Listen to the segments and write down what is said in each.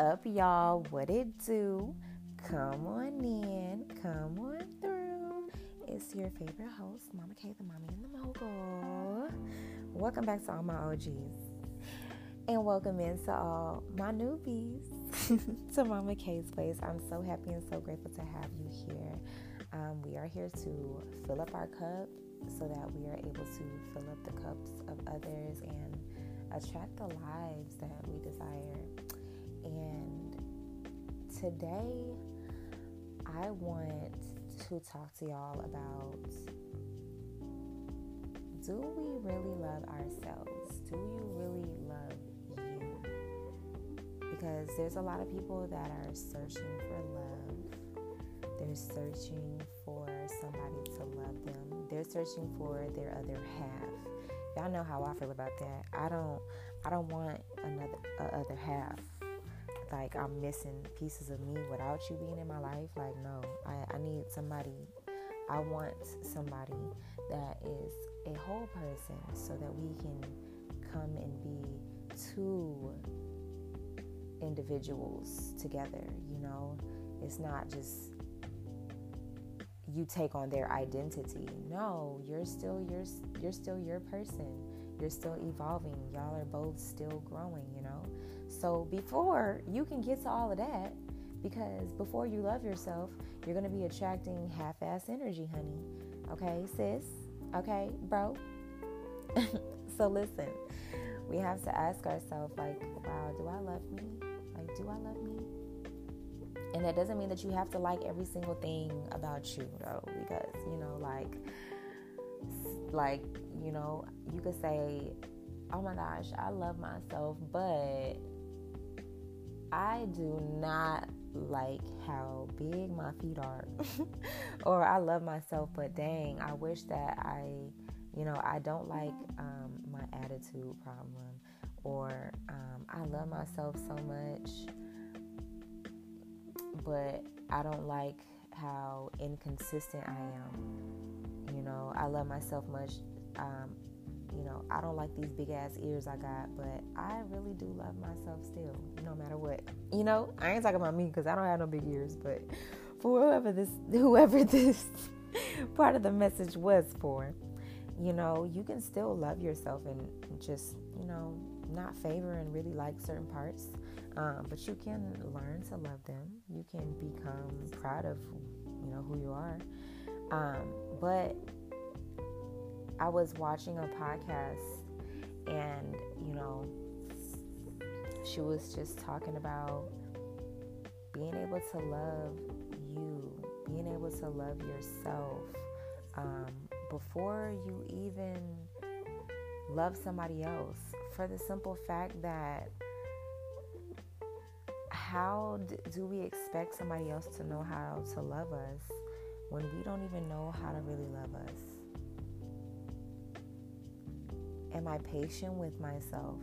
up, y'all? What it do? Come on in, come on through. It's your favorite host, Mama K, the mommy and the mogul. Welcome back to all my OGs. And welcome in to all my newbies to Mama K's place. I'm so happy and so grateful to have you here. Um, we are here to fill up our cup so that we are able to fill up the cups of others and attract the lives that we desire. And today, I want to talk to y'all about do we really love ourselves? Do you really love you? Because there's a lot of people that are searching for love, they're searching for somebody to love them, they're searching for their other half. Y'all know how I feel about that. I don't I don't want another uh, other half like I'm missing pieces of me without you being in my life. Like, no, I, I need somebody. I want somebody that is a whole person so that we can come and be two individuals together. You know, it's not just you take on their identity. No, you're still you're you're still your person. You're still evolving. Y'all are both still growing? So before you can get to all of that, because before you love yourself, you're going to be attracting half ass energy, honey. Okay, sis? Okay, bro? so listen, we have to ask ourselves, like, wow, do I love me? Like, do I love me? And that doesn't mean that you have to like every single thing about you, though, because, you know, like, like, you know, you could say, oh my gosh, I love myself, but I do not like how big my feet are. or I love myself, but dang, I wish that I, you know, I don't like um, my attitude problem. Or um, I love myself so much, but I don't like how inconsistent I am. You know, I love myself much. Um, you know, I don't like these big ass ears I got, but I really do love myself still, no matter what. You know, I ain't talking about me because I don't have no big ears, but for whoever this, whoever this part of the message was for, you know, you can still love yourself and just, you know, not favor and really like certain parts, um, but you can learn to love them. You can become proud of, you know, who you are. Um, but I was watching a podcast and, you know, she was just talking about being able to love you, being able to love yourself um, before you even love somebody else. For the simple fact that how do we expect somebody else to know how to love us when we don't even know how to really love us? Am I patient with myself?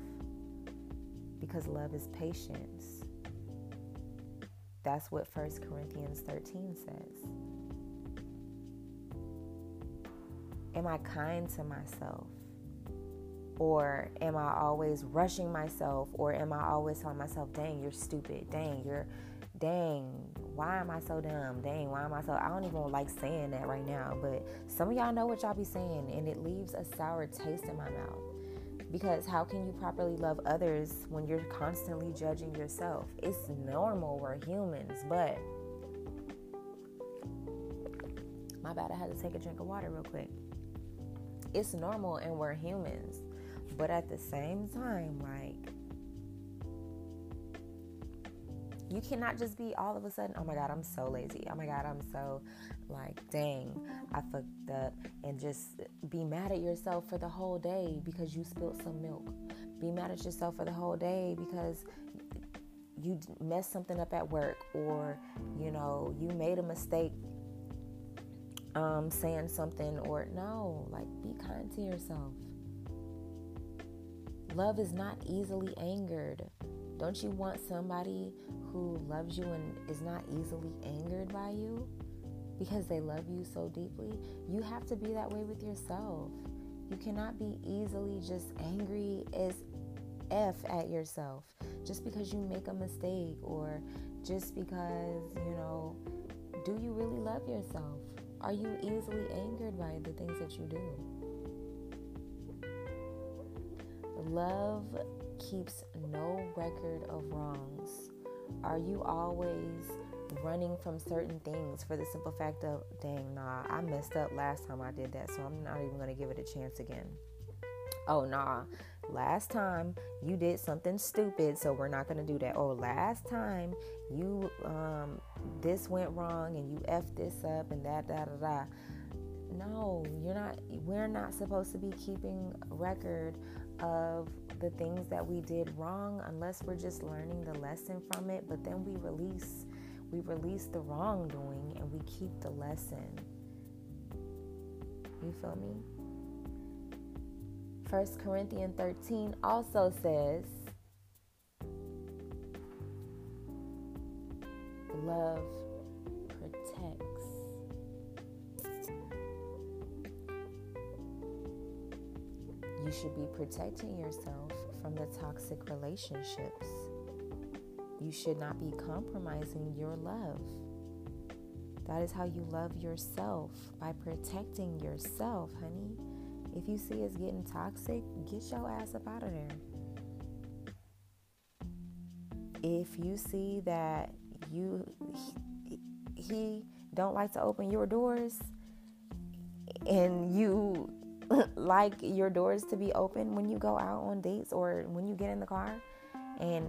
Because love is patience. That's what 1 Corinthians 13 says. Am I kind to myself? Or am I always rushing myself? Or am I always telling myself, dang, you're stupid. Dang, you're, dang, why am I so dumb? Dang, why am I so, I don't even like saying that right now. But some of y'all know what y'all be saying, and it leaves a sour taste in my mouth. Because how can you properly love others when you're constantly judging yourself? It's normal, we're humans, but my bad, I had to take a drink of water real quick. It's normal and we're humans, but at the same time, like, you cannot just be all of a sudden, oh my God, I'm so lazy. Oh my God, I'm so like, dang, I fucked up. And just be mad at yourself for the whole day because you spilled some milk. Be mad at yourself for the whole day because you messed something up at work or, you know, you made a mistake um, saying something or no, like be kind to yourself. Love is not easily angered. Don't you want somebody who loves you and is not easily angered by you because they love you so deeply? You have to be that way with yourself. You cannot be easily just angry as F at yourself just because you make a mistake or just because, you know, do you really love yourself? Are you easily angered by the things that you do? Love keeps no record of wrongs. Are you always running from certain things for the simple fact of, dang, nah, I messed up last time I did that, so I'm not even going to give it a chance again? Oh, nah, last time you did something stupid, so we're not going to do that. Oh, last time you, um, this went wrong and you effed this up and that, da, da, da. No, you're not, we're not supposed to be keeping record of the things that we did wrong unless we're just learning the lesson from it but then we release we release the wrongdoing and we keep the lesson. You feel me? First Corinthians 13 also says love You should be protecting yourself from the toxic relationships. You should not be compromising your love. That is how you love yourself by protecting yourself, honey. If you see it's getting toxic, get your ass up out of there. If you see that you he, he don't like to open your doors and you like your doors to be open when you go out on dates or when you get in the car and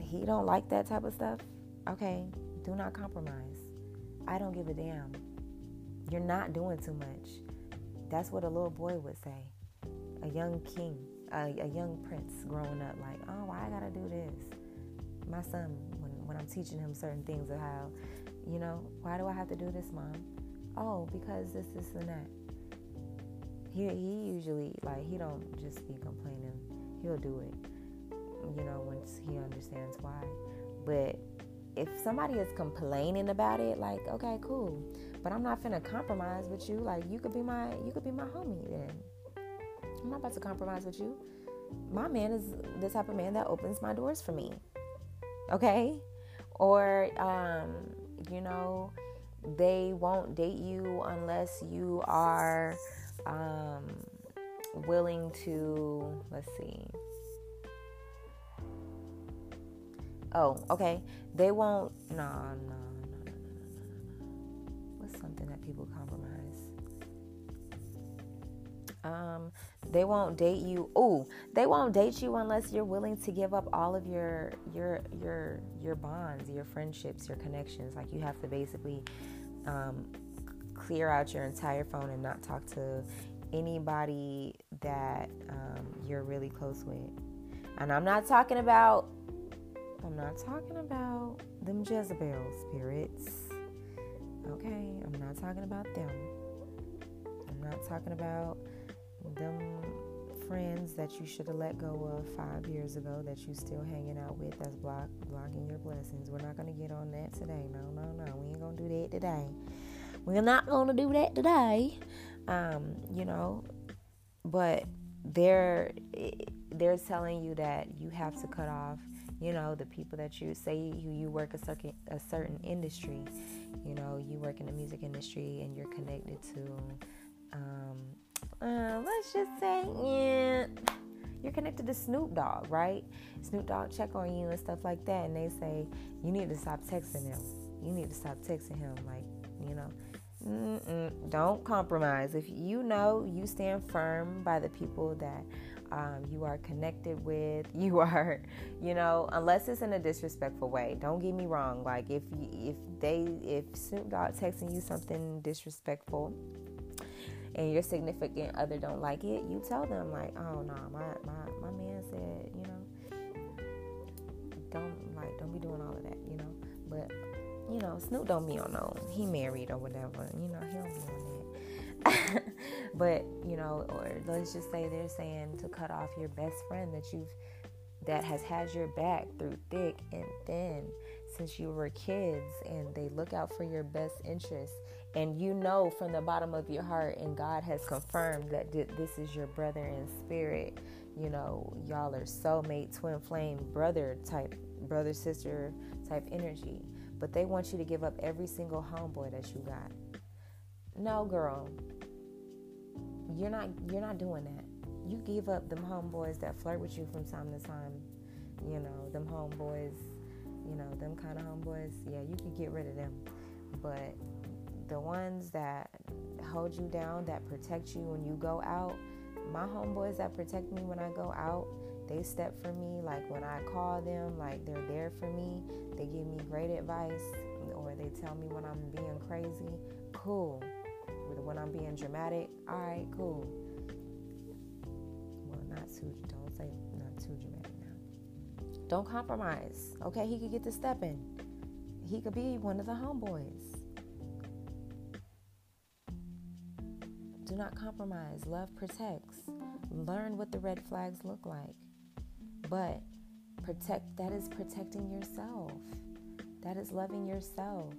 he don't like that type of stuff okay do not compromise. I don't give a damn. You're not doing too much. That's what a little boy would say. A young king a, a young prince growing up like oh why i gotta do this? My son when, when i'm teaching him certain things of how you know why do i have to do this mom? Oh because this this and that he he usually like he don't just be complaining. He'll do it. You know, once he understands why. But if somebody is complaining about it, like, okay, cool. But I'm not finna compromise with you. Like you could be my you could be my homie then. I'm not about to compromise with you. My man is the type of man that opens my doors for me. Okay? Or um, you know, they won't date you unless you are um, willing to, let's see. Oh, okay. They won't, no, no, no, no. What's something that people compromise? Um, they won't date you. Oh, they won't date you unless you're willing to give up all of your your your your bonds, your friendships, your connections. Like you have to basically um, clear out your entire phone and not talk to anybody that um, you're really close with. And I'm not talking about, I'm not talking about them Jezebel spirits. Okay, I'm not talking about them. I'm not talking about them friends that you should have let go of five years ago that you still hanging out with that's block, blocking your blessings. We're not going to get on that today. No, no, no. We ain't going to do that today. We're not going to do that today. Um, you know, but they're they're telling you that you have to cut off, you know, the people that you say you, you work a certain a certain industry. You know, you work in the music industry and you're connected to um, uh, let's just say yeah, you're connected to Snoop Dogg, right? Snoop Dogg check on you and stuff like that, and they say you need to stop texting him. You need to stop texting him, like you know. Mm-mm, don't compromise. If you know you stand firm by the people that um, you are connected with, you are, you know, unless it's in a disrespectful way. Don't get me wrong. Like if if they if Snoop Dogg texting you something disrespectful, and your significant other don't like it, you tell them like, oh no, nah, my my my man said, you know, don't like don't be doing all of that, you know. But you know, Snoop don't be on no, he married or whatever, you know, he don't be on that. but, you know, or let's just say they're saying to cut off your best friend that you've, that has had your back through thick and thin since you were kids and they look out for your best interests and you know from the bottom of your heart and God has confirmed that this is your brother in spirit. You know y'all are soulmate twin flame brother type brother sister type energy but they want you to give up every single homeboy that you got. No girl. You're not you're not doing that. You give up them homeboys that flirt with you from time to time you know them homeboys you know them kind of homeboys. Yeah you could get rid of them. But the ones that hold you down, that protect you when you go out. My homeboys that protect me when I go out, they step for me. Like when I call them, like they're there for me. They give me great advice, or they tell me when I'm being crazy. Cool. When I'm being dramatic, all right, cool. Well, not too. Don't say not too dramatic now. Don't compromise. Okay, he could get to stepping. He could be one of the homeboys. Do not compromise. Love protects. Learn what the red flags look like. But protect that is protecting yourself. That is loving yourself.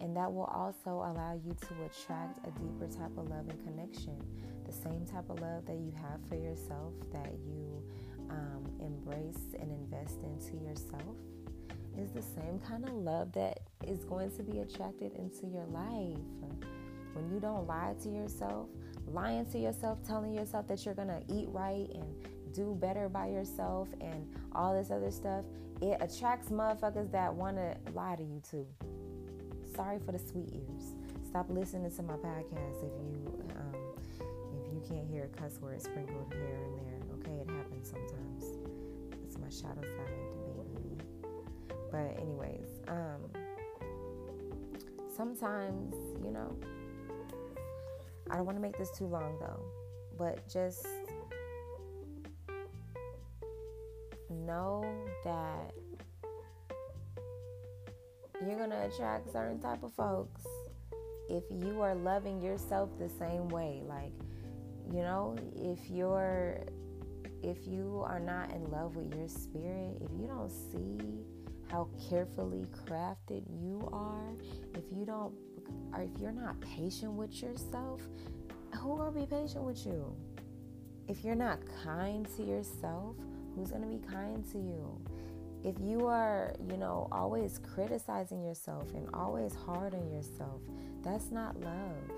And that will also allow you to attract a deeper type of love and connection. The same type of love that you have for yourself, that you um, embrace and invest into yourself, is the same kind of love that is going to be attracted into your life. When you don't lie to yourself, lying to yourself, telling yourself that you're gonna eat right and do better by yourself and all this other stuff, it attracts motherfuckers that wanna lie to you too. Sorry for the sweet ears. Stop listening to my podcast if you um, if you can't hear a cuss word sprinkled here and there. Okay, it happens sometimes. It's my shadow side, baby. But anyways, um, sometimes you know I don't want to make this too long though, but just know that you're going to attract certain type of folks if you are loving yourself the same way like you know if you're if you are not in love with your spirit if you don't see how carefully crafted you are if you don't or if you're not patient with yourself, who gonna be patient with you? If you're not kind to yourself, who's gonna be kind to you? If you are, you know, always criticizing yourself and always hard on yourself, that's not love.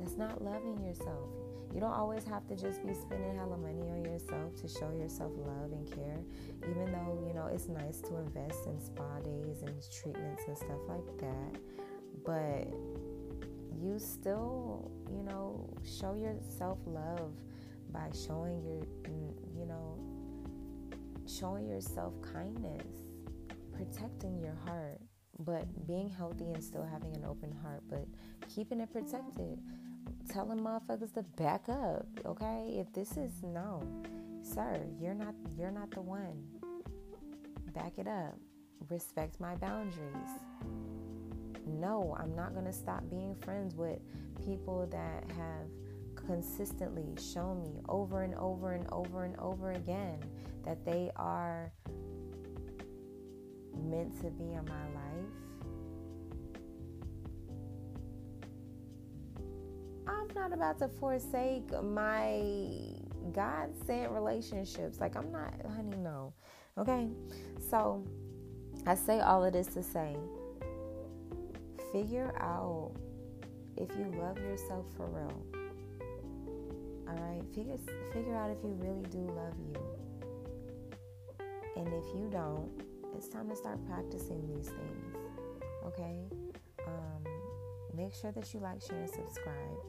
That's not loving yourself. You don't always have to just be spending hella money on yourself to show yourself love and care. Even though, you know, it's nice to invest in spa days and treatments and stuff like that but you still, you know, show yourself love by showing your, showing yourself kindness, protecting your heart, but being healthy and still having an open heart, but keeping it protected. Telling motherfuckers to back up, okay? If this is no, sir, you're not you're not the one. Back it up. Respect my boundaries no, I'm not to stop being friends with people that have consistently shown me over and over and over and over again that they are meant to be in my life. I'm not about to forsake my God sent relationships. Like, I'm not, honey, no. Okay? So, I say all of this to say figure out if you love yourself for real. All right, figure figure out if you really do love you. And if you don't, it's time to start practicing these things. Okay? Um, make sure that you like, share, and subscribe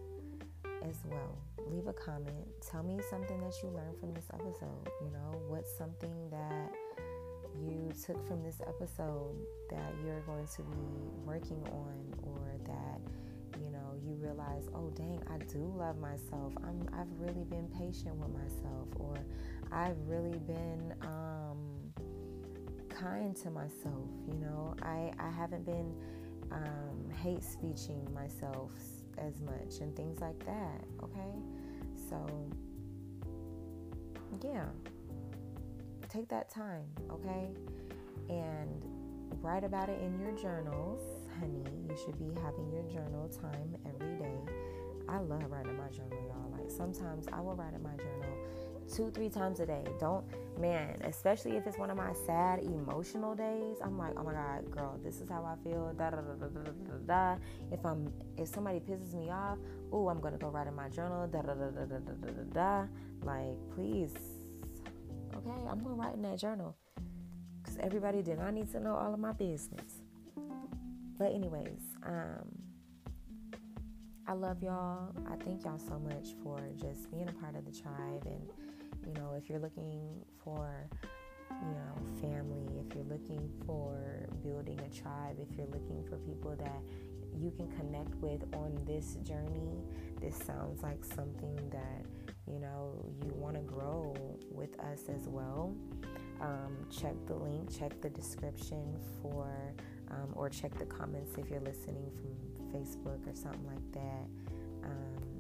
as well. Leave a comment. Tell me something that you learned from this episode. You know, what's something that you took from this episode that you're going to be working on or that you know you realize oh dang i do love myself i'm i've really been patient with myself or i've really been um, kind to myself you know i i haven't been um, hate speeching myself as much and things like that okay so yeah take that time, okay? And write about it in your journals honey. You should be having your journal time every day. I love writing my journal, y'all. Like sometimes I will write in my journal two, three times a day. Don't, man, especially if it's one of my sad, emotional days. I'm like, oh my God, girl, this is how I feel. Da da da da da da da. If I'm, if somebody pisses me off, oh, I'm gonna go write in my journal. Da da da da da da da da. Like, please, okay, I'm gonna write in that journal because everybody did not need to know all of my business. But anyways, um. I love y'all. I thank y'all so much for just being a part of the tribe and you know, if you're looking for, you know, family, if you're looking for building a tribe, if you're looking for people that you can connect with on this journey, this sounds like something that, you know, you want to grow with us as well. Um, check the link, check the description for, um, or check the comments if you're listening from Facebook or something like that. Um,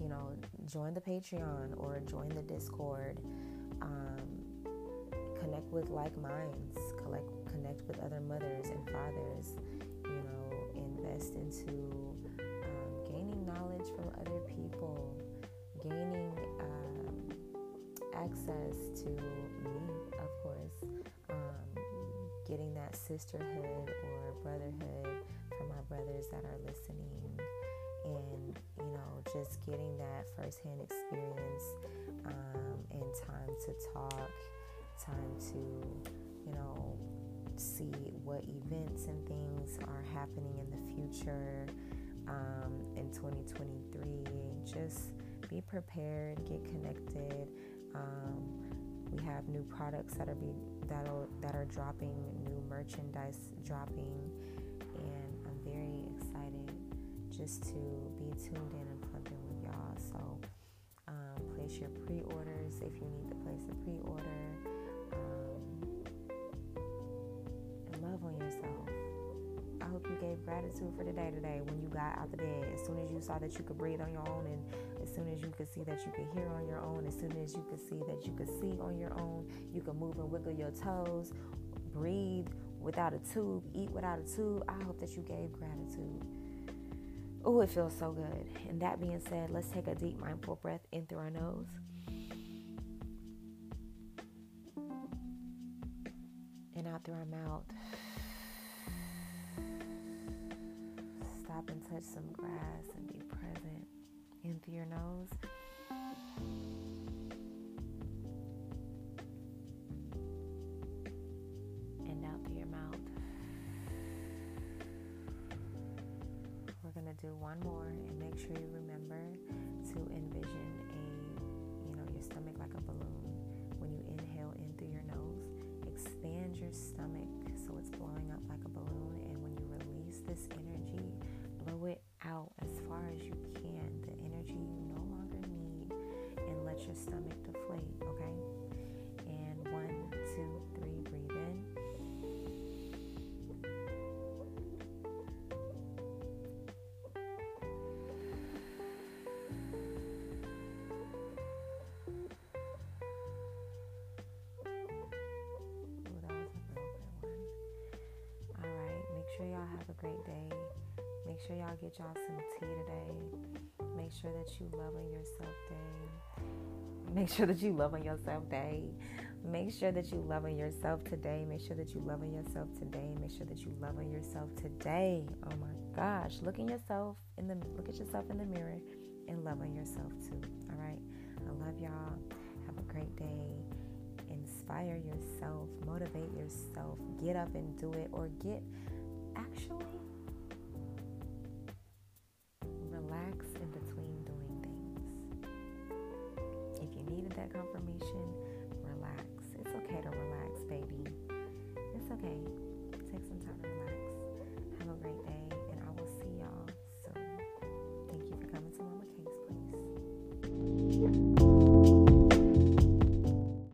you know, join the Patreon or join the Discord. Um, connect with like minds, collect, connect with other mothers and fathers. You know, invest into um, gaining knowledge from other people, gaining um, access to me, of course, um, getting that sisterhood or brotherhood from my brothers that are listening and you know just getting that firsthand experience um, and time to talk time to you know see what events and things are happening in the future um, in 2023 just be prepared get connected. Um, we have new products that are be that are that are dropping new merchandise dropping just to be tuned in and plugged in with y'all. So um, place your pre-orders if you need to place a pre-order. Um, love on yourself. I hope you gave gratitude for the day today when you got out the bed. As soon as you saw that you could breathe on your own, and as soon as you could see that you could hear on your own, as soon as you could see that you could see on your own, you could move and wiggle your toes, breathe without a tube, eat without a tube. I hope that you gave gratitude. Oh, it feels so good. And that being said, let's take a deep, mindful breath in through our nose. And out through our mouth. Stop and touch some grass and be present in through your nose. Do one more and make sure you remember to envision a, you know, your stomach like a balloon. When you inhale in through your nose, expand your stomach so it's blowing up like a balloon. And when you release this energy, have a great day. Make sure y'all get y'all some tea today. Make sure that you love on yourself day. Make sure that you love on yourself day. Make sure that you love on yourself today. Make sure that you love on yourself today. Make sure that you love on yourself today. Oh my gosh. Look in yourself in the look at yourself in the mirror and love on yourself too. All right. I love y'all. Have a great day inspire yourself, motivate yourself, get up and do it, or get actually relax in between doing things. If you needed that confirmation, relax. It's okay to relax, baby. It's okay.